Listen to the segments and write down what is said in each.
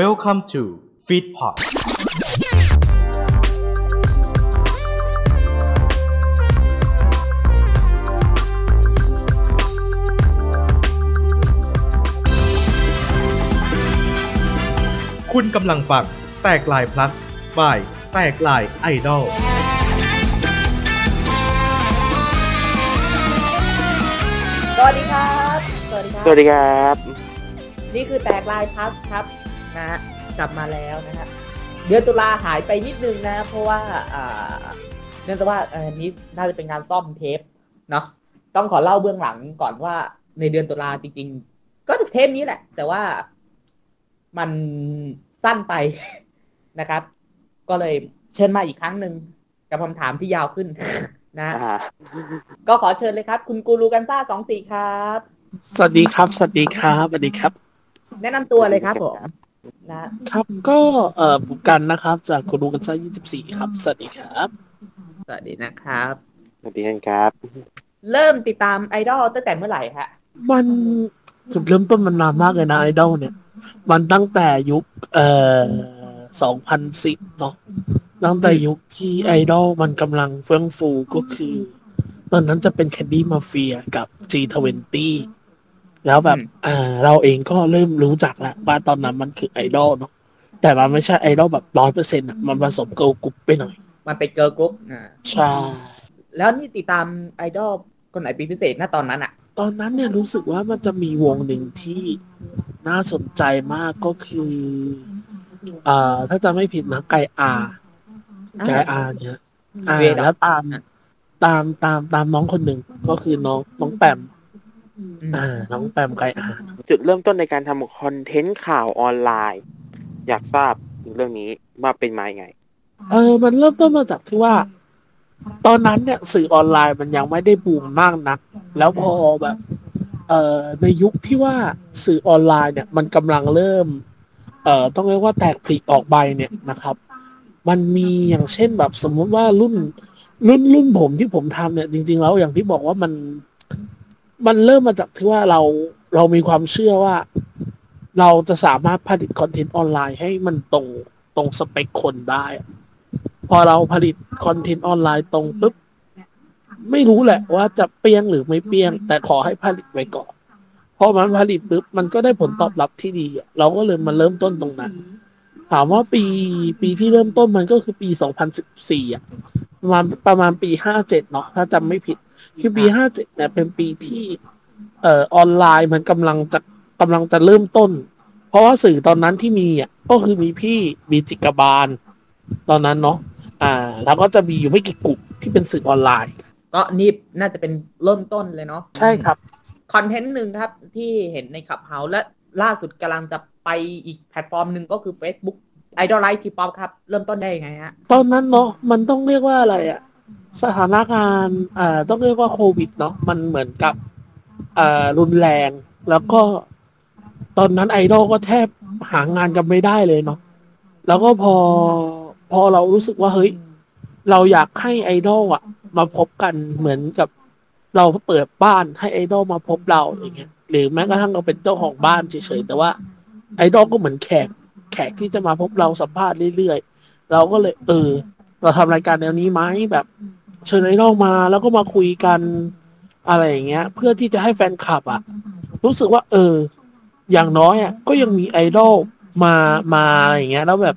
Welcome to Feedpot คุณกำลังฟังแตกลายพลัสบ่ายแตกลายไอดอลสวัสดีครับ สวัสดีครัสวัสดีครับ นี่คือแตกลายพัสครับ นะฮะกลับมาแล้วนะฮะเดือนตุลาหายไปนิดนึงนะ เพราะว่าอ่าเนื่องจากว่าเออนี้น่าจะเป็นงานซ่อมเทปเนาะต้องขอเล่าเบื้องหลังก่อนว่าในเดือนตุลาจริง ๆ ก็เทปนี้แหละ แต่ว่ามันสั้นไปนะครับ ก็เลยเชิญมาอีกครั้งหนึ่งกับคำถามที่ยาวขึ้นนะอ่าก็ขอเชิญเลยครับ คุณกูรูกันซ่าสองสี่ครับ สวัสดีครับ สวัสดีครับ สวัสดีครับ แนะนำตัวเลยครับผม นะครับก็เอ่อผมกันนะครับ จากกูรูกันซ่า24 ครับ สวัสดีครับ สวัสดีนะครับ สวัสดีครับ เริ่มติดตามไอดอลตั้งแต่เมื่อไหร่ฮะ มันจุดเริ่มต้นมันนานมากเลยนะไอดอลเนี่ย มันตั้งแต่ยุคเอ่อ2010เนาะตั้งแต่ยุคที่ไอดอลมันกำลังเฟื่องฟูก็คือ ตอนนั้นจะเป็นแคนดี้มาเฟียกับ G20 แล้วแบบอืมอ่าเราเองก็เริ่มรู้จักแล้วว่าตอนนั้นมันคือไอดอลเนาะแต่มันไม่ใช่ไอดอลแบบร้อยเปอร์เซ็นต์อะมันผสมเกิร์ลกรุ๊ปไปหน่อย มันเป็นเกิร์ลกรุ๊ปอ่าใช่แล้วนี่ติดตามไอดอลคนไหนเป็นพิเศษนะตอนนั้นอะ ตอนนั้นเนี่ยรู้สึกว่ามันจะมีวงหนึ่งที่น่าสนใจมากก็คืออ่าถ้าจะไม่ผิดนะไกอาอ่าไกอาเนี่ยอ่าเวดอะแล้วตามอะตามตามตามน้องคนหนึ่งก็คือน้องน้องแปม อืมอ่าน้องแปมไกอาจุดเริ่มต้นในการทำคอนเทนต์ข่าวออนไลน์ อยากทราบถึงเรื่องนี้ว่าเป็นมายังไง เออ มันเริ่มต้นมาจากที่ว่า ตอนนั้นเนี่ยสื่อออนไลน์มันยังไม่ได้บูมมากนัก แล้วพอแบบ เอ่อในยุคที่ว่าสื่อออนไลน์เนี่ย มันกำลังเริ่ม เอ่อต้องเรียกว่าแตกผลิออกไปเนี่ยนะครับ มันมีอย่างเช่นแบบสมมุติว่ารุ่นรุ่นรุ่นผมที่ผมทำเนี่ย จริง ๆ แล้วอย่างที่บอกว่ามัน มันเริ่มมาจากที่ว่าเราเรามีความเชื่อว่า เราจะสามารถผลิตคอนเทนต์ออนไลน์ให้มันตรงตรงสเปคคนได้ พอเราผลิตคอนเทนต์ออนไลน์ตรงปุ๊บไม่รู้แหละว่าจะเปี้ยงหรือไม่เปี้ยง แต่ขอให้ผลิตไว้ก่อนพอมันผลิตปุ๊บมันก็ได้ผลตอบรับที่ดี เราก็เลยมาเริ่มต้นตรงนั้น ถามว่าปีปีที่เริ่มต้นมันก็คือปี 2014 อะ ประมาณประมาณปี 57 เนาะถ้าจำไม่ผิด คือปี 57 เนี่ยเป็นปีที่เอ่อออนไลน์มันกำลังจะกำลังจะเริ่มต้น เพราะว่าสื่อตอนนั้นที่มีอะก็คือมีพี่มีจิกบาล ตอนนั้นเนาะอ่า แล้วก็จะมีอยู่ไม่กี่กลุ่มที่เป็นสื่อออนไลน์ ก็นี่น่าจะเป็นเริ่มต้นเลยเนาะใช่ครับ คอนเทนต์หนึ่งครับที่เห็นใน Clubhouse และล่าสุดกำลังจะ ไปอีกแพลตฟอร์มหนึ่งก็คือ Facebook Idol Life T-pop ครับ เริ่มต้นได้ยังไงฮะ ตอนนั้นเนาะมันต้องเรียกว่าอะไรอะสถานการณ์อ่าต้องเรียกว่าโควิดเนาะมันเหมือนกับอ่ารุนแรงแล้วก็ตอนนั้นไอดอลก็แทบหางานกันไม่ได้เลยเนาะแล้วก็พอพอเรารู้สึกว่าเฮ้ย เราอยากให้ไอดอลอะมาพบกันเหมือนกับเราเปิดบ้านให้ไอดอลมาพบเราอย่างเงี้ยหรือแม้กระทั่งเราเป็นเจ้าของบ้านเฉยๆแต่ว่า ไอดอลก็เหมือนแขก แขกที่จะมาพบเราสัมภาษณ์เรื่อยๆ เราก็เลย เออ เราทำรายการแนวนี้ไหมแบบ เชิญไอดอลมาแล้วก็มาคุยกันอะไรอย่างเงี้ย เพื่อที่จะให้แฟนคลับอะรู้สึกว่า เออ อย่างน้อยอะก็ยังมีไอดอลมามาอะไรอย่างเงี้ย แล้วแบบ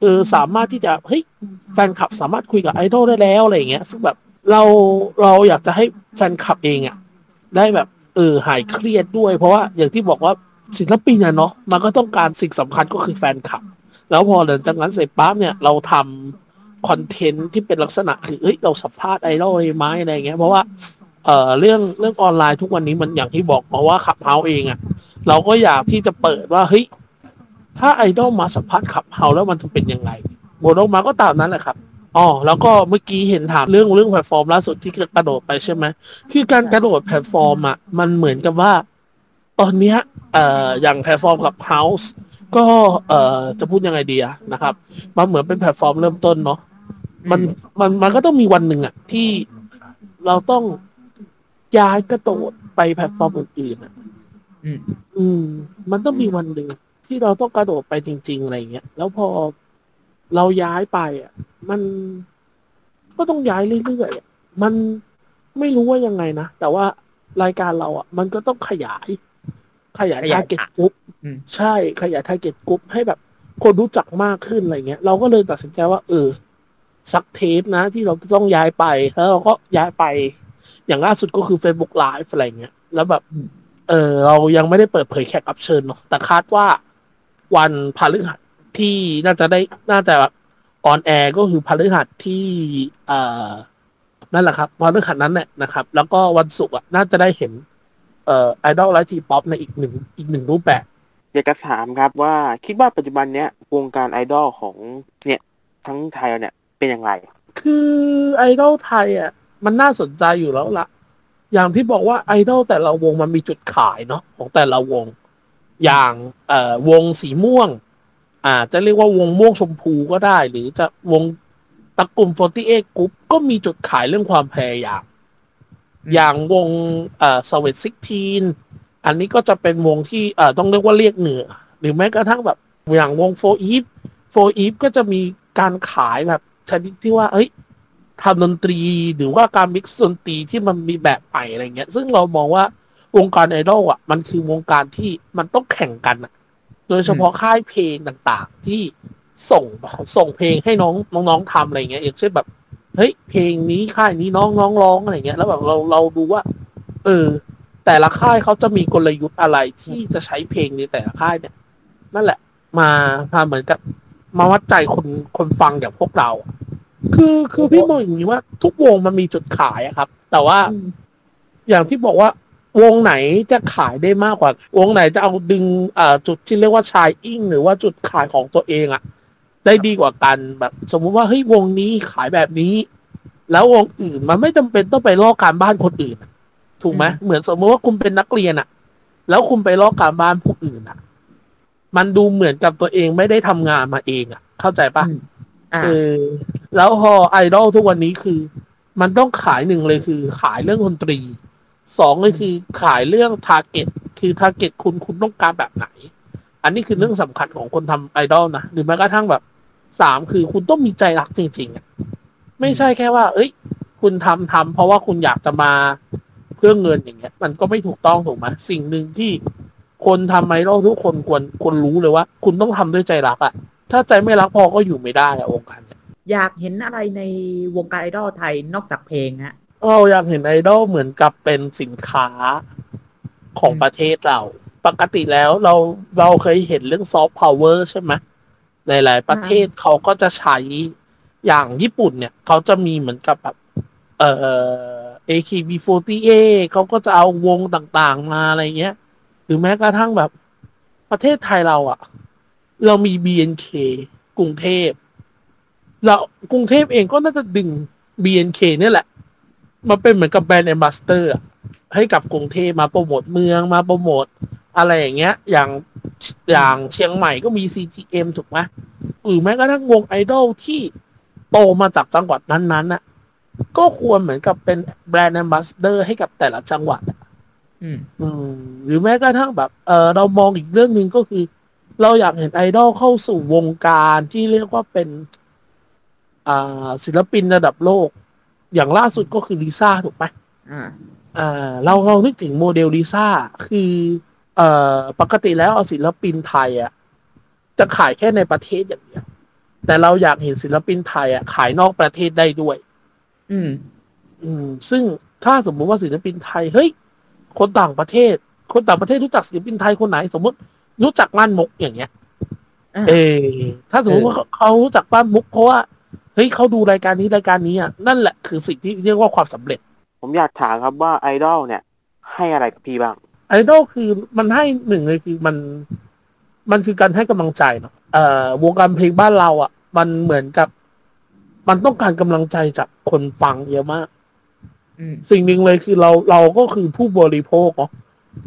เออสามารถที่จะเฮ้ยแฟนคลับสามารถคุยกับไอดอลได้แล้วอะไรอย่างเงี้ยซึ่งแบบเราเราอยากจะให้แฟนคลับเองอะได้แบบ เออหายเครียดด้วย เพราะว่าอย่างที่บอกว่า ศิลปินอะเนาะมันก็ต้องการสิ่งสำคัญก็คือแฟนคลับ แล้วพอหลังจากนั้นเสร็จปั๊บเนี่ยเราทำคอนเทนต์ที่เป็นลักษณะคือเฮ้ยเราสัมภาษณ์ไอดอลไหมอะไรเงี้ยเพราะว่าเอ่อเรื่องเรื่องออนไลน์ทุกวันนี้มันอย่างที่บอกมาว่า Clubhouse เองอะเราก็อยากที่จะเปิดว่าเฮ้ยถ้าไอดอลมาสัมภาษณ์ Clubhouse แล้วมันจะเป็นยังไงผลออกมาก็ตามนั้นแหละครับอ๋อแล้วก็เมื่อกี้เห็นถามเรื่องเรื่องแพลตฟอร์มล่าสุดที่กระโดดไปใช่ไหมคือการกระโดดแพลตฟอร์มอะมันเหมือนกับว่า ตอนเนี้ยเอ่ออย่างแพลตฟอร์มกับ House ก็เอ่อจะพูดยังไงดีอะนะครับมันเหมือนเป็นแพลตฟอร์มเริ่มต้นเนาะมันมันมันก็ต้องมีวันหนึ่งอะที่เราต้องย้ายกระโดดไปแพลตฟอร์มอื่นๆอะอืม อืม มันต้องมีวันหนึ่งที่เราต้องกระโดดไปจริง ๆ อะไรเงี้ย แล้วพอเราย้ายไปอะ มันก็ต้องย้ายเรื่อยๆอะมันไม่รู้ว่ายังไงนะ แต่ว่ารายการเราอะ มันก็ต้องขยาย ขยายขยาย target group อืมใช่ขยาย target group ให้แบบคนรู้จักมากขึ้นอะไรเงี้ย เราก็เลยตัดสินใจว่า เออสักเทปนะ ที่เราจะต้องย้ายไป แล้วเราก็ย้ายไป อย่างล่าสุดก็คือ Facebook Live อะไรเงี้ย แล้วแบบอืมเออเรายังไม่ได้เปิดเผยแขกรับเชิญเนาะแต่คาดว่าวันพฤหัสที่น่าจะได้น่าจะ on air ก็คือพฤหัสที่เอ่อนั่นแหละครับพฤหัสนั้นแหละนะครับ แล้วก็วันศุกร์อะน่าจะได้เห็น เอ่อไอดอลไทย T-POP ในอีกหนึ่งอีกหนึ่งรูปแบบอยากจะถามครับว่าคิดว่าปัจจุบันเนี้ยวงการไอดอลของเนี่ยทั้งไทยเนี่ยเป็นอย่างไร คือไอดอลไทยอะมันน่าสนใจอยู่แล้วละอย่างที่บอกว่าไอดอลแต่ละวงมันมีจุดขายเนาะของแต่ละวง อย่างเอ่อวงสีม่วง อ่า จะเรียกว่าวงม่วงชมพูก็ได้ หรือจะวงตระกลุ่ม48กรุ๊ปก็มีจุดขายเรื่องความพยายาม อย่างวงเอ่อสวิตซิกทีนอันนี้ก็จะเป็นวงที่เอ่อต้องเรียกว่าเรียกเหนือ หรือแม้กระทั่งแบบอย่างวง 4EVE 4EVE ก็จะมีการขายแบบชนิดที่ว่า เอ้ยทำดนตรีหรือว่าการ mix ดนตรีที่มันมีแบบใหม่อะไรเงี้ย ซึ่งเรามองว่าวงการไอดอลอะ มันคือวงการที่มันต้องแข่งกันอะโดยเฉพาะค่ายเพลงต่างๆ ที่ส่งส่งเพลงให้น้องน้องๆทำอะไรเงี้ยอย่างเช่นแบบ เฮ้ยเพลงนี้ค่ายนี้น้องน้องร้องอะไรเงี้ย แล้วแบบเราเราดูว่า เออ แต่ละค่ายเขาจะมีกลยุทธ์อะไรที่จะใช้เพลงในแต่ละค่ายเนี่ย นั่นแหละ มามาเหมือนกับ มาวัดใจคนคนฟังอย่างพวกเรา คือคือพี่มองอย่างนี้ว่า ทุกวงมันมีจุดขายอะครับ แต่ว่าอย่างที่บอกว่าวงไหนจะขายได้มากกว่า วงไหนจะเอาดึงอ่อจุดที่เรียกว่าชายอิงหรือว่าจุดขายของตัวเองอะ ได้ดีกว่ากันแบบ สมมุติว่าเฮ้ยวงนี้ขายแบบนี้ แล้ววงอื่นมันไม่จำเป็นต้องไปลอกการบ้านคนอื่นอะถูกไหมเหมือนสมมติว่าคุณเป็นนักเรียนอะแล้วคุณไปลอกการบ้านผู้อื่นอะมันดูเหมือนกับตัวเองไม่ได้ทำงานมาเองอะเข้าใจปะอืมอ่าเออแล้วพอไอดอลทุกวันนี้คือ มันต้องขายหนึ่งเลยคือ ขายเรื่องดนตรีสองเลยคือขายเรื่อง target คือ target คุณคุณต้องการแบบไหน อันนี้คือเรื่องสำคัญของคนทำไอดอลนะหรือแม้กระทั่งแบบ สามคือคุณต้องมีใจรักจริงๆอะไม่ใช่แค่ว่า เอ้ย คุณทำทำเพราะว่าคุณอยากจะมาเพื่อเงินอย่างเงี้ย มันก็ไม่ถูกต้องถูกไหมสิ่งหนึ่งที่คนทำไอดอลทุกคนควรควรรู้เลยว่า คุณต้องทำด้วยใจรักอะถ้าใจไม่รักพอก็อยู่ไม่ได้อะวงการเนี้ยอยากเห็นอะไรในวงการไอดอลไทยนอกจากเพลงฮะเราอยากเห็นไอดอลเหมือนกับเป็นสินค้าของอืมประเทศเรา ปกติแล้วเราเราเคยเห็นเรื่องซอฟต์พาวเวอร์ใช่ไหม หลาย ๆ ประเทศเขาก็จะใช้อย่างญี่ปุ่นเนี่ย เขาจะมีเหมือนกับแบบเอ่อ AKB48 เขาก็จะเอาวงต่างๆ มาอะไรเงี้ย หรือแม้กระทั่งแบบประเทศไทยเราอะเรามี BNK กรุงเทพเรากรุงเทพเองก็น่าจะดึง BNK เนี่ยแหละ มาเป็นเหมือนกับ brand ambassador ให้กับกรุงเทพมาโปรโมทเมืองมาโปรโมท อะไรอย่างเงี้ย อย่างอย่างเชียงใหม่ก็มี CGM ถูกไหมหรือแม้กระทั่งวงไอดอลที่โตมาจากจังหวัดนั้นๆน่ะ ก็ควรเหมือนกับเป็น brand ambassador ให้กับแต่ละจังหวัดอะอืมอืมหรือแม้กระทั่งแบบ เออเรามองอีกเรื่องหนึ่งก็คือ เราอยากเห็นไอดอลเข้าสู่วงการที่เรียกว่าเป็น อ่า ศิลปินระดับโลก อย่างล่าสุดก็คือลิซ่าถูกไหมอ่าอ่าเราเรานึกถึงโมเดลลิซ่าคือ เอ่อปกติแล้วเอาศิลปินไทยอะจะขายแค่ในประเทศอย่างเดียว แต่เราอยากเห็นศิลปินไทยอะขายนอกประเทศได้ด้วย อืม อืม ซึ่งถ้าสมมุติว่าศิลปินไทยเฮ้ยคนต่างประเทศ คนต่างประเทศรู้จักศิลปินไทยคนไหน สมมติรู้จักม่านมุกอย่างเงี้ยอ่าเออถ้าสมมติว่าเขาเขารู้จักม่านมุกเพราะว่าเฮ้ยเขาดูรายการนี้รายการนี้อะนั่นแหละคือสิ่งที่เรียกว่าความสำเร็จ ผมอยากถามครับว่าไอดอลเนี่ย ให้อะไรกับพี่บ้าง ไอดอลคือมันให้หนึ่งเลยคือมันมันคือการให้กำลังใจเนาะเอ่อวงการเพลงบ้านเราอะ มันเหมือนกับ มันต้องการกำลังใจจากคนฟังเยอะมากอืมสิ่งหนึ่งเลยคือเราเราก็คือผู้บริโภคเนาะ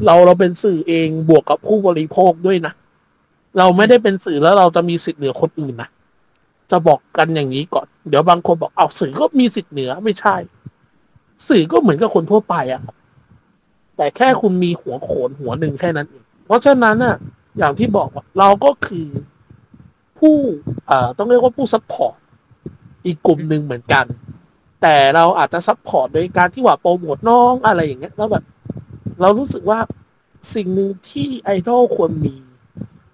เราเราเป็นสื่อเองบวกกับผู้บริโภคด้วยนะเราไม่ได้เป็นสื่อแล้วเราจะมีสิทธิ์เหนือคนอื่นนะจะบอกกันอย่างนี้ก่อน เดี๋ยวบางคนบอกเอาสื่อก็มีสิทธิ์เหนือไม่ใช่ สื่อก็เหมือนกับคนทั่วไปอะ แต่แค่คุณมีหัวโขนหัวหนึ่งแค่นั้นเองเพราะฉะนั้นน่ะ อย่างที่บอกว่าเราก็คือผู้เอ่อต้องเรียกว่าผู้ support อีกกลุ่มหนึ่งเหมือนกัน แต่เราอาจจะ support โดยการที่ว่าโปรโมทน้องอะไรอย่างเงี้ยแล้วแบบ เรารู้สึกว่าสิ่งหนึ่งที่ไอดอลควรมี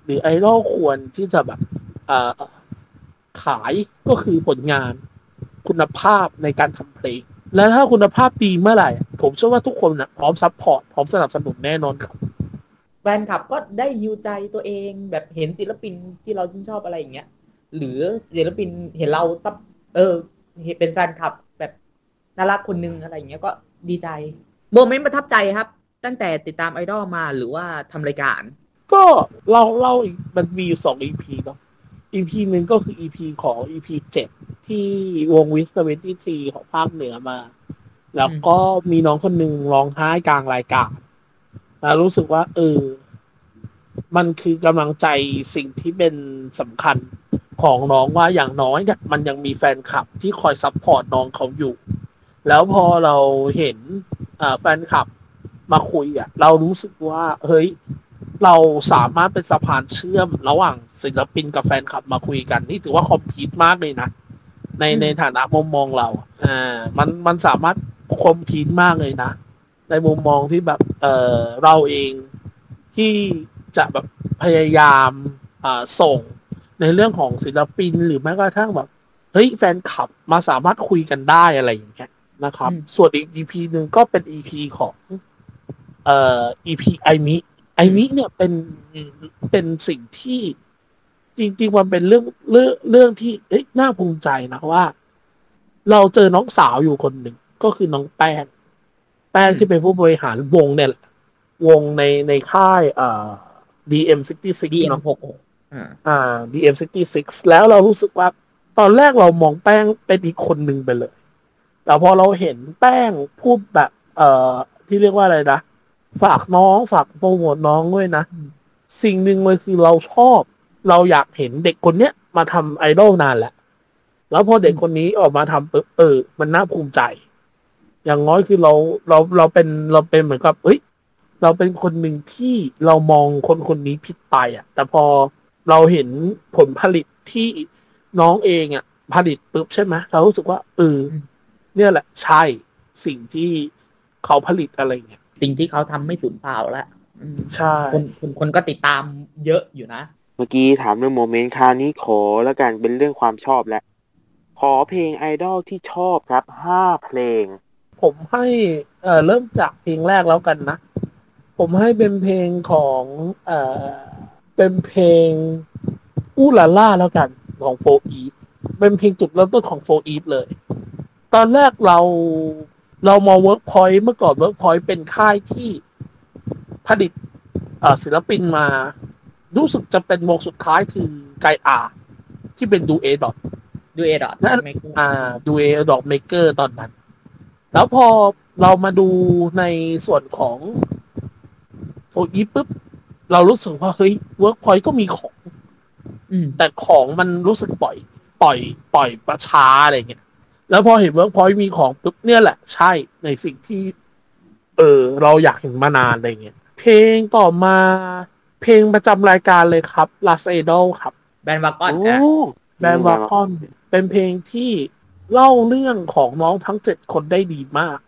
หรือไอดอลควรที่จะแบบเอ่อขายก็คือผลงานคุณภาพในการทำเพลง และถ้าคุณภาพดีเมื่อไหร่ ผมเชื่อว่าทุกคนนะพร้อม support พร้อมสนับสนุนแน่นอนครับแฟนคลับก็ได้ฮิวใจตัวเองแบบเห็นศิลปินที่เราชื่นชอบอะไรอย่างเงี้ย หรือศิลปินเห็นเราซับเออเห็นเป็นแฟนคลับแบบน่ารักคนหนึงอะไรอย่างเงี้ยก็ดีใจ moment ประทับใจครับ ตั้งแต่ติดตามไอดอลมาหรือว่าทำรายการ ก็เราเล่าอีกมันมีอยู่สอง EP เนาะ EP หนึ่งก็คือ EP ของ EP เจ็ดที่วงวิสเวนตี้ทีของภาคเหนือมา แล้วก็มีน้องคนหนึ่งร้องไห้กลางรายการแล้วรู้สึกว่า เออ มันคือกำลังใจสิ่งที่เป็นสำคัญของน้องว่าอย่างน้อยเนี่ยมันยังมีแฟนคลับที่คอย support น้องเขาอยู่ แล้วพอเราเห็นแฟนคลับมาคุยอะ เรารู้สึกว่า เฮ้ย เราสามารถเป็นสะพานเชื่อมระหว่างศิลปินกับแฟนคลับมาคุยกัน นี่ถือว่า complete มากเลยนะ ในอืมในฐานะมุมมองเราอะอ่ามันมันสามารถ complete มากเลยนะ ในมุมมองที่แบบเออเราเองที่จะแบบพยายามอ่าส่งในเรื่องของศิลปินหรือแม้กระทั่งแบบเฮ้ยแฟนคลับมาสามารถคุยกันได้อะไรอย่างเงี้ยนะครับอืมส่วนอีก EP หนึ่งก็เป็น EP ของเอ่อ EP ไอมิ ไอมิเนี่ยเป็นเป็นสิ่งที่จริง ๆ มันเป็นเรื่องเรื่องเรื่องที่เอ๊ะน่าภูมิใจนะว่า เราเจอน้องสาวอยู่คนหนึ่งก็คือน้องแป้ง แป้งที่เป็นผู้บริหารวงเนี่ยแหละ วงในในค่ายเอ่อ DM66 ดีเอ็เนาะมหกอ่าอ่า DM66 แล้วเรารู้สึกว่า ตอนแรกเรามองแป้งเป็นอีกคนหนึ่งไปเลย แต่พอเราเห็นแป้งพูดแบบ เอ่อ ที่เรียกว่าอะไรนะ ฝากน้องฝากโปรโมทน้องด้วยนะ สิ่งหนึ่งเลยคือเราชอบ เราอยากเห็นเด็กคนเนี้ยมาทำไอดอลนานแล้วแล้วพอเด็กคนนี้ออกมาทำปุ๊บเออ มันน่าภูมิใจ อย่างน้อยคือเราเราเราเป็นเราเป็นเหมือนกับเฮ้ย เราเป็นคนหนึ่งที่เรามองคนคนนี้ผิดไปอะ แต่พอเราเห็นผลผลิตที่น้องเองอะ ผลิตปุ๊บใช่ไหมเรารู้สึกว่าเอออมเนี่ยแหละใช่สิ่งที่เขาผลิตอะไรเงี้ย สิ่งที่เขาทำไม่สูญเปล่าแล้วอืมใช่คนคนคนก็ติดตามเยอะอยู่นะ เมื่อกี้ถามเรื่องโมเมนต์คราวนี้ขอแล้วกันเป็นเรื่องความชอบแล้วขอเพลงไอดอลที่ชอบครับห้าเพลง ผมให้เอ่อเริ่มจากเพลงแรกแล้วกันนะ ผมให้เป็นเพลงของเอ่อเป็นเพลง Oohlala แล้วกันของ 4EVE เป็นเพลงจุดเริ่มต้นของ 4EVE เลย ตอนแรกเรา เรามองเวิร์กพอยต์เมื่อก่อนเวิร์กพอยต์เป็นค่ายที่ผลิตเอ่อศิลปินมา รู้สึกจะเป็นวงสุดท้ายคือไกอาที่เป็นดูเอดอทดูเอดอทนั่นไม่อ่าดูเอดอกเมเกอร์ตอนนั้น แล้วพอเรามาดูในส่วนของโฟอีปุ๊บ เรารู้สึกว่า เฮ้ยเวิร์กพอยก็มีของอืมแต่ของมันรู้สึกปล่อย ปล่อย ปล่อยประช้าอะไรเงี้ย แล้วพอเห็นเวิร์กพอยมีของปุ๊บเนี่ยแหละใช่ในสิ่งที่ เออ เราอยากเห็นมานานอะไรเงี้ยเพลงต่อมา เพลงประจำรายการเลยครับ Last Idol ครับ Bandwagon โอ้อะ Bandwagon เป็นเพลงที่เล่าเรื่องของน้องทั้งเจ็ดคนได้ดีมาก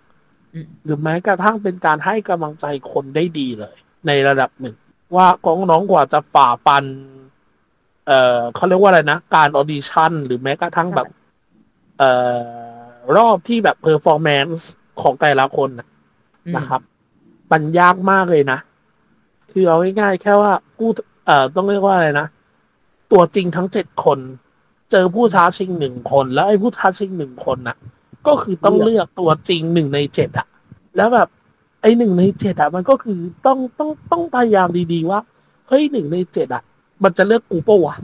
อืมหรือแม้กระทั่งเป็นการให้กำลังใจคนได้ดีเลย ในระดับหนึ่ง ว่าของน้องกว่าจะฝ่าฟัน เอ่อเขาเรียกว่าอะไรนะ การ audition หรือแม้กระทั่งแบบ เอ่อรอบที่แบบ performance ของแต่ละคนนะอืมนะครับมันยากมากเลยนะ คือเอาง่ายๆแค่ว่าผู้เอ่อต้องเรียกว่าอะไรนะ ตัวจริงทั้งเจ็ดคน เจอผู้ท้าชิงหนึ่งคน แล้วไอ้ผู้ท้าชิงหนึ่งคนน่ะ ก็คือต้องเลือกตัวจริงหนึ่งในเจ็ดอะแล้วแบบไอ้หนึ่งในเจ็ดอะมันก็คือต้องต้องต้องพยายามดีๆว่าเฮ้ยหนึ่งในเจ็ดอะมันจะเลือกกูปะวะ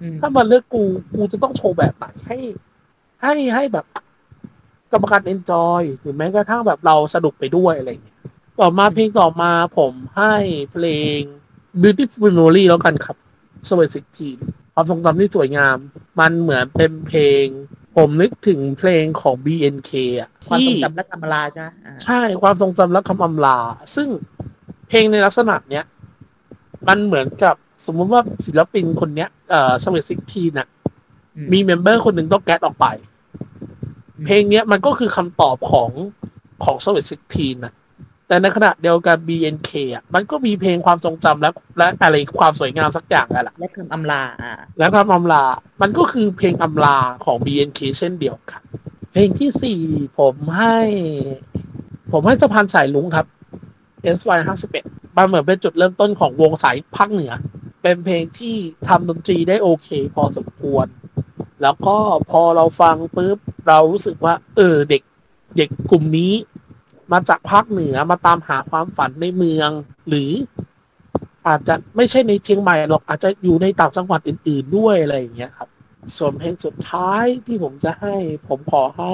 อืมถ้ามันเลือกกูกูจะต้องโชว์แบบไหนให้ ให้ให้แบบกรรมการเอนจอยหรือแม้กระทั่งแบบเราสนุกไปด้วยอะไรอย่างเงี้ยต่อมาเพลงต่อมาผมให้เพลง Beautiful Memory แล้วกันครับสวัสดีทีความทรงจำที่สวยงาม มันเหมือนเป็นเพลง ผมนึกถึงเพลงของ BNK อะความทรงที่จำและกำลาใช่ไหมอ่าใช่ความทรงจำและคำอำลา ซึ่งเพลงในลักษณะเนี้ย มันเหมือนกับสมมุติว่าศิลปินคนเนี้ยเอ่อสวิตซิกทีน่ะอืมีเมมเบอร์คนหนึ่งต้องแก๊สออกไป เพลงเนี้ยมันก็คือคำตอบของของสวิตซิกทีนะแต่ในขณะเดียวกัน BNK อะมันก็มีเพลงความทรงจำและและอะไรความสวยงามสักอย่างนั่นแหละและคำอำลาอ่าแล้วครับอำลา มันก็คือเพลงอำลาของ BNK เช่นเดียวกัน เพลงที่สี่ผมให้ ผมให้สะพานสายลุงครับ SY ห้าสิบเอ็ดมันเหมือนเป็นจุดเริ่มต้นของวงสายภาคเหนือ เป็นเพลงที่ทำดนตรีได้โอเค พอสมควร แล้วก็พอเราฟังปุ๊บ เรารู้สึกว่า เออเด็กเด็กกลุ่มนี้ มาจากภาคเหนือมาตามหาความฝันในเมือง หรือ อาจจะไม่ใช่ในเชียงใหม่หรอกอาจจะอยู่ในต่างจังหวัดอื่น ๆ ด้วยอะไรอย่างเงี้ยครับ ส่วนเพลงสุดท้ายที่ผมจะให้ ผมขอให้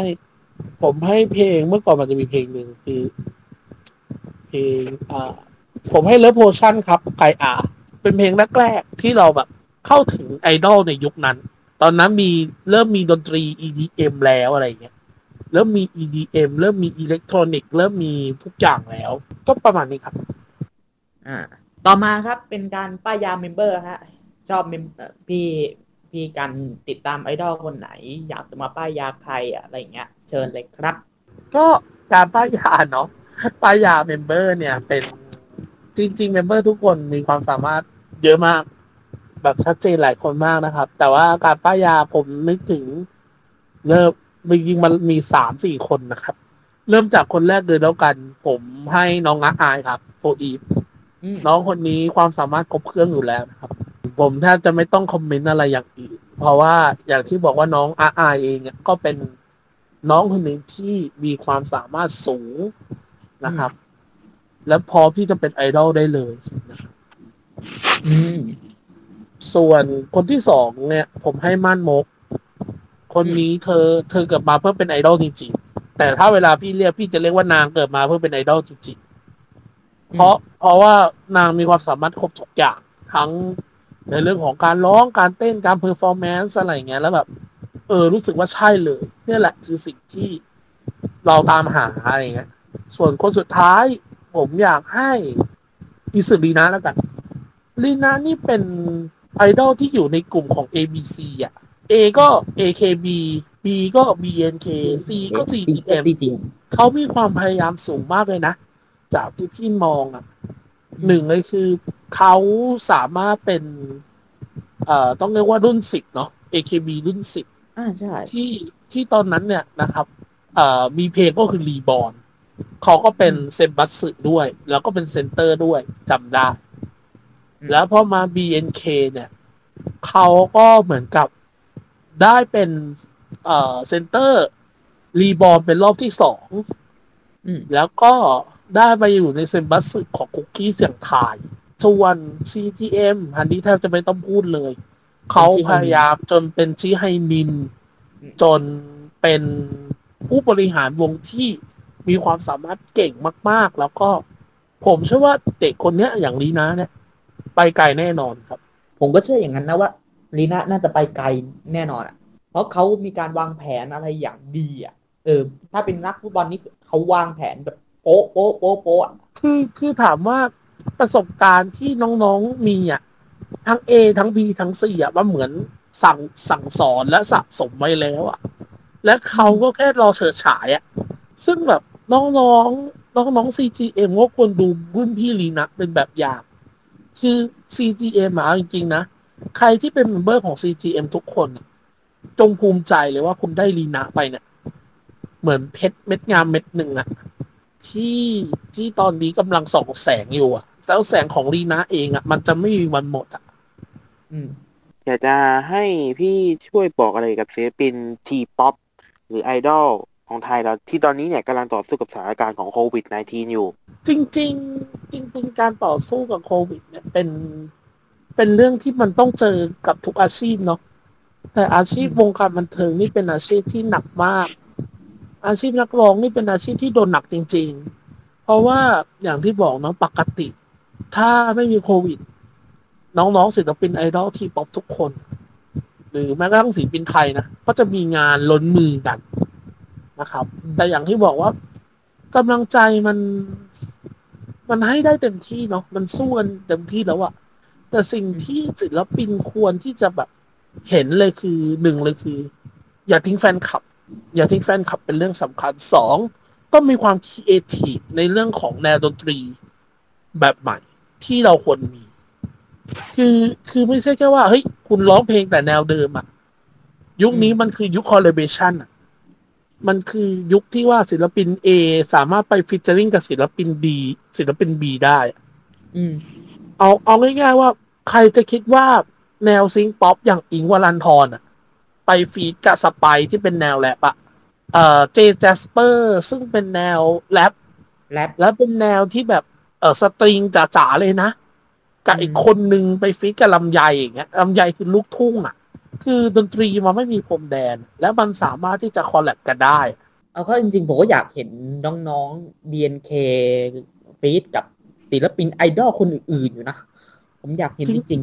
ผมให้เพลงเมื่อก่อนมันจะมีเพลงหนึ่งคือ เพลงอ่าผมให้ Love Potion ครับ GAIA เป็นเพลงแรกๆที่เราแบบเข้าถึงไอดอลในยุคนั้น ตอนนั้นมีเริ่มมีดนตรี EDM แล้วอะไรอย่างเงี้ยเริ่มมี EDM เริ่มมีอิเล็กทรอนิกส์เริ่มมีทุกอย่างแล้ว ก็ประมาณนี้ครับ อ่า ต่อมาครับเป็นการป้ายยาเมมเบอร์ฮะ ชอบเมมเอ่อพี่พี่กันติดตามไอดอลคนไหน อยากจะมาป้ายยาใครอะไรอย่างเงี้ย เชิญเลยครับ ก็การป้ายยาเนาะป้ายยา member เนี่ยเป็นจริงๆ member ทุกคนมีความสามารถเยอะมาก แบบชัดเจนหลายคนมากนะครับ แต่ว่าการป้ายยาผมนึกถึงเริ่มจริงๆมันมีสามสี่คนนะครับ เริ่มจากคนแรกเลยแล้วกัน ผมให้น้องอะอายครับ 4EVEอืมน้องคนนี้ความสามารถครบเครื่องอยู่แล้วนะครับ ผมแทบจะไม่ต้องคอมเมนต์อะไรอย่างอื่นเพราะว่าอย่างที่บอกว่าน้องอาอายเองเนี่ยก็เป็นน้องคนหนึ่งที่มีความสามารถสูงนะครับ และพร้อมที่จะเป็นไอดอลได้เลยนะครับอืม ส่วนคนที่สองเนี่ย ผมให้ม่านมก คนนี้เธอ เธอเกิดมาเพื่อเป็นไอดอลจริงๆแต่ถ้าเวลาพี่เรียกพี่จะเรียกว่านางเกิดมาเพื่อเป็นไอดอลจริงๆเพราะเพราะว่านางมีความสามารถครบทุกอย่างทั้งในเรื่องของการร้องการเต้นการ performance อะไรเงี้ยแล้วแบบ เออ รู้สึกว่าใช่เลยนี่แหละคือสิ่งที่เราตามหาอะไรเงี้ย ส่วนคนสุดท้าย ผมอยากให้อิซึรินะแล้วกันรินะนี่เป็น ไอดอลที่อยู่ในกลุ่มของ ABC อะ A ก็ AKB B ก็ BNK C ก็ CGM จริงเขามีความพยายามสูงมากเลยนะ จากที่พี่มองอะหนึ่งเลยคือเขาสามารถเป็น เอ่อต้องเรียกว่ารุ่นสิบเนาะ AKB รุ่นสิบอ่าใช่ที่ที่ตอนนั้นเนี่ยนะครับ เอ่อมีเพลงก็คือรีบอ n เขาก็เป็นเซนบัสสึด้วย แล้วก็เป็นเซนเตอร์ด้วยจำได้ แล้วพอมา BNK เนี่ย เขาก็เหมือนกับได้เป็นเอ่อเซนเตอร์รีบอ n เป็นรอบที่สองอืมแล้วก็ได้ไปอยู่ในเซนบัสสึของคุกกี้เสียงทาย ส่วน CTM อันนี้แทบจะไม่ต้องพูดเลย เขาพยายามจนเป็นชิไฮมิน จนเป็นผู้บริหารวงที่มีความสามารถเก่งมาก ๆ แล้วก็ผมเชื่อว่าเด็กคนเนี้ยอย่างลีนะเนี่ย ไปไกลแน่นอนครับ ผมก็เชื่ออย่างนั้นนะว่าลีน่าน่าจะไปไกลแน่นอนอะ เพราะเขามีการวางแผนอะไรอย่างดีอะ เออ ถ้าเป็นนักฟุตบอลนี่เขาวางแผนแบบโป๊ะโป๊ะโป๊ะโป๊ะอะคือคือถามว่าประสบการณ์ที่น้องๆมีอะทั้ง A ทั้ง B ทั้ง C อะมันเหมือนสั่งสั่งสอนและสะสมไว้แล้วอะ และเขาก็แค่รอเฉิดฉายอะ ซึ่งแบบน้องๆน้องๆ CGM ก็ควรดูรุ่นพี่ลีนะเป็นแบบอย่าง คือ CGM มาจริง ๆ นะ ใครที่เป็นเมมเบอร์ของ CGM ทุกคนจงภูมิใจเลยว่าคุณได้ลีนะไปเนี่ยเหมือนเพชรเม็ดงามเม็ดหนึ่งอะที่ที่ตอนนี้กำลังส่องแสงอยู่อะแล้วแสงของลีนาเองอะมันจะไม่มีวันหมดอะอืมอยากจะให้พี่ช่วยบอกอะไรกับศิลปินทีป๊อปหรือไอดอล ของไทยเราที่ตอนนี้เนี่ยกำลังต่อสู้กับสถานการณ์ของโควิด -19 อยู่ จริง ๆ จริง ๆ การต่อสู้กับโควิด เนี่ยเป็นเป็นเรื่องที่มันต้องเจอกับทุกอาชีพเนาะแต่อาชีพวงการบันเทิงนี่เป็นอาชีพที่หนักมาก อาชีพนักร้องนี่เป็นอาชีพที่โดนหนักจริง ๆ เพราะว่าอย่างที่บอกเนาะปกติ ถ้าไม่มีโควิด น้องๆศิลปินไอดอล T-POP ทุกคน หรือแม้กระทั่งศิลปินไทยนะก็จะมีงานล้นมือกัน นะครับ แต่อย่างที่บอกว่ากำลังใจมัน มันให้ได้เต็มที่เนาะมันสู้กันเต็มที่แล้วอะแต่สิ่งที่ศิลปินควรที่จะแบบเห็นเลยคือหนึ่งเลยคือ อย่าทิ้งแฟนคลับ อย่าทิ้งแฟนคลับเป็นเรื่องสำคัญสองต้องมีความคิดเอทีฟในเรื่องของแนวดนตรีแบบใหม่ ที่เราควรมี คือคือไม่ใช่แค่ว่าเฮ้ยคุณร้องเพลงแต่แนวเดิมอะยุคนี้มันคือยุค collaboration อะ มันคือยุคที่ว่าศิลปิน A สามารถไป featuring กับศิลปิน B ศิลปิน B ได้อะอืมเอาเอาง่ายๆว่า ใครจะคิดว่าแนว synth-pop อย่างอิ้งค์วรันธรอะไป feat กับ SPRITE ที่เป็นแนวแรปอะเอ่อเจ JASP.ER ซึ่งเป็นแนวแรปแรปแล้วเป็นแนวที่แบบเออสตริงจ๋าๆเลยนะ กับอืมอีกคนนึงไปฟีดกับลำไยอย่างเงี้ยลำไยคือลูกทุ่งอะ คือดนตรีมันไม่มีพรมแดน แล้วมันสามารถที่จะคอลแลบกันได้ เอาเข้าจริงๆ ผมก็อยากเห็นน้องๆ BNK ฟีดกับศิลปินไอดอลคนอื่นๆอยู่นะ ผมอยากเห็นจจริง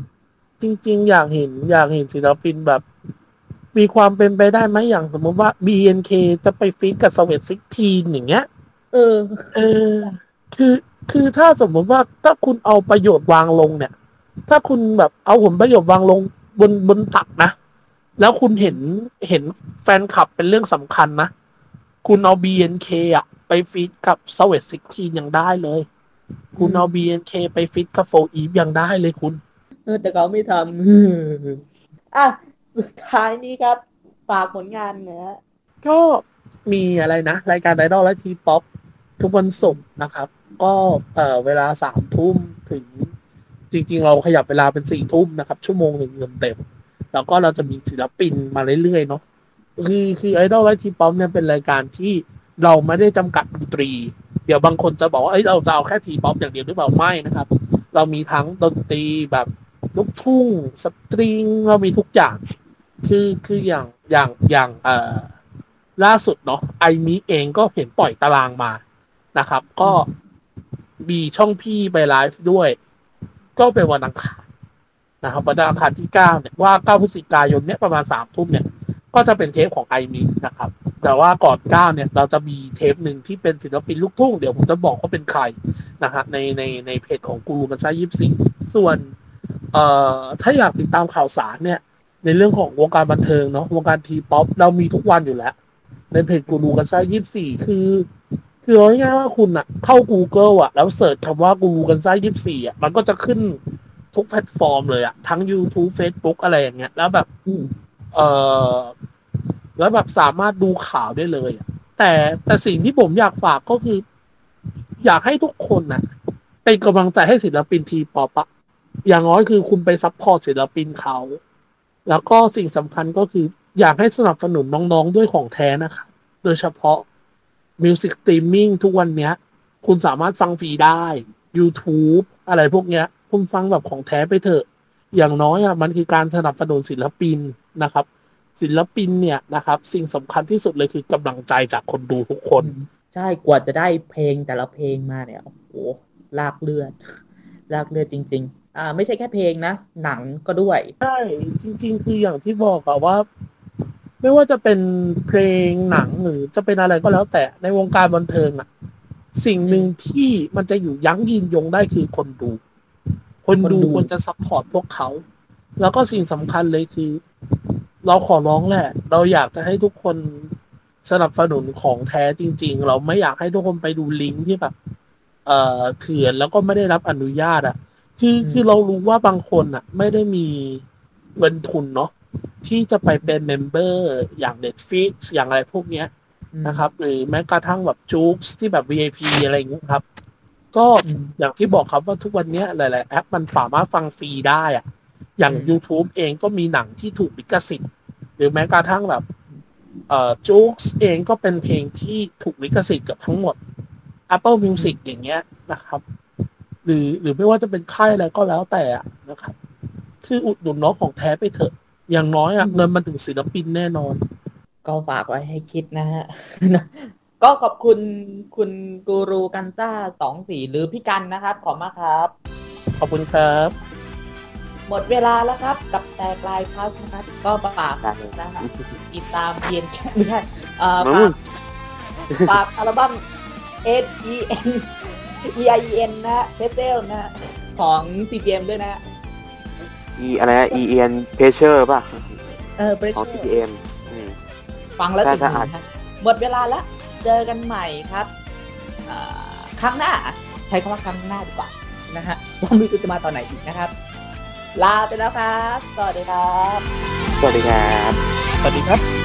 ริงจริง ๆ อยากเห็นอยากเห็นศิลปินแบบ มีความเป็นไปได้ไหมอย่างสมมติว่า BNK จะไป feat กับ Sweat16อย่างเงี้ยๆเออ เออ คือคือถ้าสมมติว่าถ้าคุณเอาประโยชน์วางลงเนี่ย ถ้าคุณแบบเอาผลประโยชน์วางลงบนบนตักนะ แล้วคุณเห็นเห็นแฟนคลับเป็นเรื่องสำคัญนะ คุณเอา BNK อะไป feat กับ Sweat16ยังได้เลย คุณเอา BNK ไป feat กับ 4EVE ยังได้เลยคุณ เออแต่เขาไม่ทำอะ สุดท้ายนี้ครับ ฝากผลงานเนะฮะก็มีอะไรนะ รายการไอดอลและ T-POP ทุกวันศุกร์นะครับ ก็เอ่อเวลาสามทุ่มถึง จริง ๆ เราขยับเวลาเป็นสี่ทุ่มนะครับ ชั่วโมงหนึ่งเต็มๆ แล้วก็เราจะมีศิลปินมาเรื่อยๆเนาะคือคือไอดอลและ T-POP เนี่ยเป็นรายการที่เราไม่ได้จำกัดดนตรี เดี๋ยวบางคนจะบอกว่าเอ้ยเราจะเอาแค่ T-POP อย่างเดียวหรือเปล่าไม่นะครับ เรามีทั้งดนตรีแบบลูกทุ่งสตริงเรามีทุกอย่าง คือคืออย่างอย่างอย่างเอ่อล่าสุดเนาะไอมิเองก็เห็นปล่อยตารางมานะครับ ก็มีช่องพี่ไปไลฟ์ด้วย ก็เป็นวันอังคาร นะครับวันอังคารที่เก้าเนี่ยว่าเก้าพฤศจิกายนเนี่ยประมาณสามทุ่มเนี่ยก็จะเป็นเทปของไอมินะครับ แต่ว่าก่อนเก้าเนี่ยเราจะมีเทปหนึ่งที่เป็นศิลปินลูกทุ่ง เดี๋ยวผมจะบอกว่าเป็นใครนะฮะในในในเพจของกูรูกันซ่ายี่สิส่วนเอ่อถ้าอยากติดตามข่าวสารเนี่ย ในเรื่องของวงการบันเทิงเนาะวงการ T-POP เรามีทุกวันอยู่แล้ว ในเพจ Gurugunza ยี่สี่คือคือง่ายๆว่าคุณอะเข้า Google อะแล้ว search คำว่า Gurugunza ยี่สี่อะมันก็จะขึ้น ทุกแพลตฟอร์มเลยอะทั้ง YouTube Facebook อะไรอย่างเงี้ย แล้วแบบอืมเออแล้วแบบสามารถดูข่าวได้เลยอะแต่แต่สิ่งที่ผมอยากฝากก็คือ อยากให้ทุกคนน่ะเป็นกำลังใจให้ศิลปิน T-POP อะอย่างน้อยคือคุณไป support ศิลปินเขา แล้วก็สิ่งสำคัญก็คือ อยากให้สนับสนุนน้องๆด้วยของแท้นะคะ โดยเฉพาะ music streaming ทุกวันเนี้ย คุณสามารถฟังฟรีได้ YouTube อะไรพวกเนี้ย คุณฟังแบบของแท้ไปเถอะ อย่างน้อยอะมันคือการสนับสนุนศิลปินนะครับ ศิลปินเนี่ยนะครับ สิ่งสำคัญที่สุดเลยคือกำลังใจจากคนดูทุกคน ใช่กว่าจะได้เพลงแต่ละเพลงมาเนี่ยโอ้โหลากเลือดลากเลือดจริง ๆ อ่า ไม่ใช่แค่เพลงนะ หนังก็ด้วยใช่จริง ๆ คืออย่างที่บอกอะว่า ไม่ว่าจะเป็นเพลงหนังหรือจะเป็นอะไรก็แล้วแต่ในวงการบันเทิงอะสิ่งหนึ่งที่มันจะอยู่ยั้งยืนยงได้คือคนดู คนดูคนดูควรจะ support พวกเขา แล้วก็สิ่งสำคัญเลยคือ เราขอร้องแหละ เราอยากจะให้ทุกคนสนับสนุนของแท้จริง ๆ เราไม่อยากให้ทุกคนไปดูลิงก์ที่แบบ เอ่อเถื่อนแล้วก็ไม่ได้รับอนุญาตอะคืออืมคือเรารู้ว่าบางคนอะไม่ได้มีเงินทุนเนาะที่จะไปเป็น member อย่าง Netflix อย่างอะไรพวกเนี้ยนะครับ หรือแม้กระทั่งแบบ JOOX ที่แบบ VIP อะไรอย่างเงี้ยครับ ก็อืมอย่างที่บอกครับว่าทุกวันเนี้ยหลาย ๆ แอปมันสามารถฟังฟรีได้อะอย่างอืม YouTube เองก็มีหนังที่ถูกลิขสิทธิ์หรือแม้กระทั่งแบบเอ่อจู๊กเองก็เป็นเพลงที่ถูกลิขสิทธิ์เกับทั้งหมด Apple Music อย่างเงี้ยนะครับ หรือหรือไม่ว่าจะเป็นค่ายอะไรก็แล้วแต่อะนะครับ คืออุดหนุนน้องของแท้ไปเถอะ อย่างน้อยอะเงินมันถึงศิลปินแน่นอน ก็ฝากไว้ให้คิดนะฮะ ก็ขอบคุณคุณกูรูกันซ่าสองสี่หรือพี่กันนะครับ ขอบมากครับ ขอบคุณครับ หมดเวลาแล้วครับ กับแตกลายพัสนะครับ ก็ฝากนะฮะติดตามเพียนไม่ใช่เอ่ออืฝามกฝากอัลบั้ม S E N E I E N นะฮะเพเซลนะฮะของ CGM ด้วยนะฮะ E อะไรนะ E N p r e s s u r e ป่ะ เออเบรของช TTM อืมฟังแล้วใช่ติดถ้าหูอ่านนะหมดเวลาแล้ว เจอกันใหม่ครับเอ่อครั้งหน้า ใช้คำว่าครั้งหน้าดีกว่านะฮะว่าไม่รู้จะมาตอนไหนอีกนะครับ ลาไปแล้วครับ สวัสดีครับ สวัสดีครับ สวัสดีครับ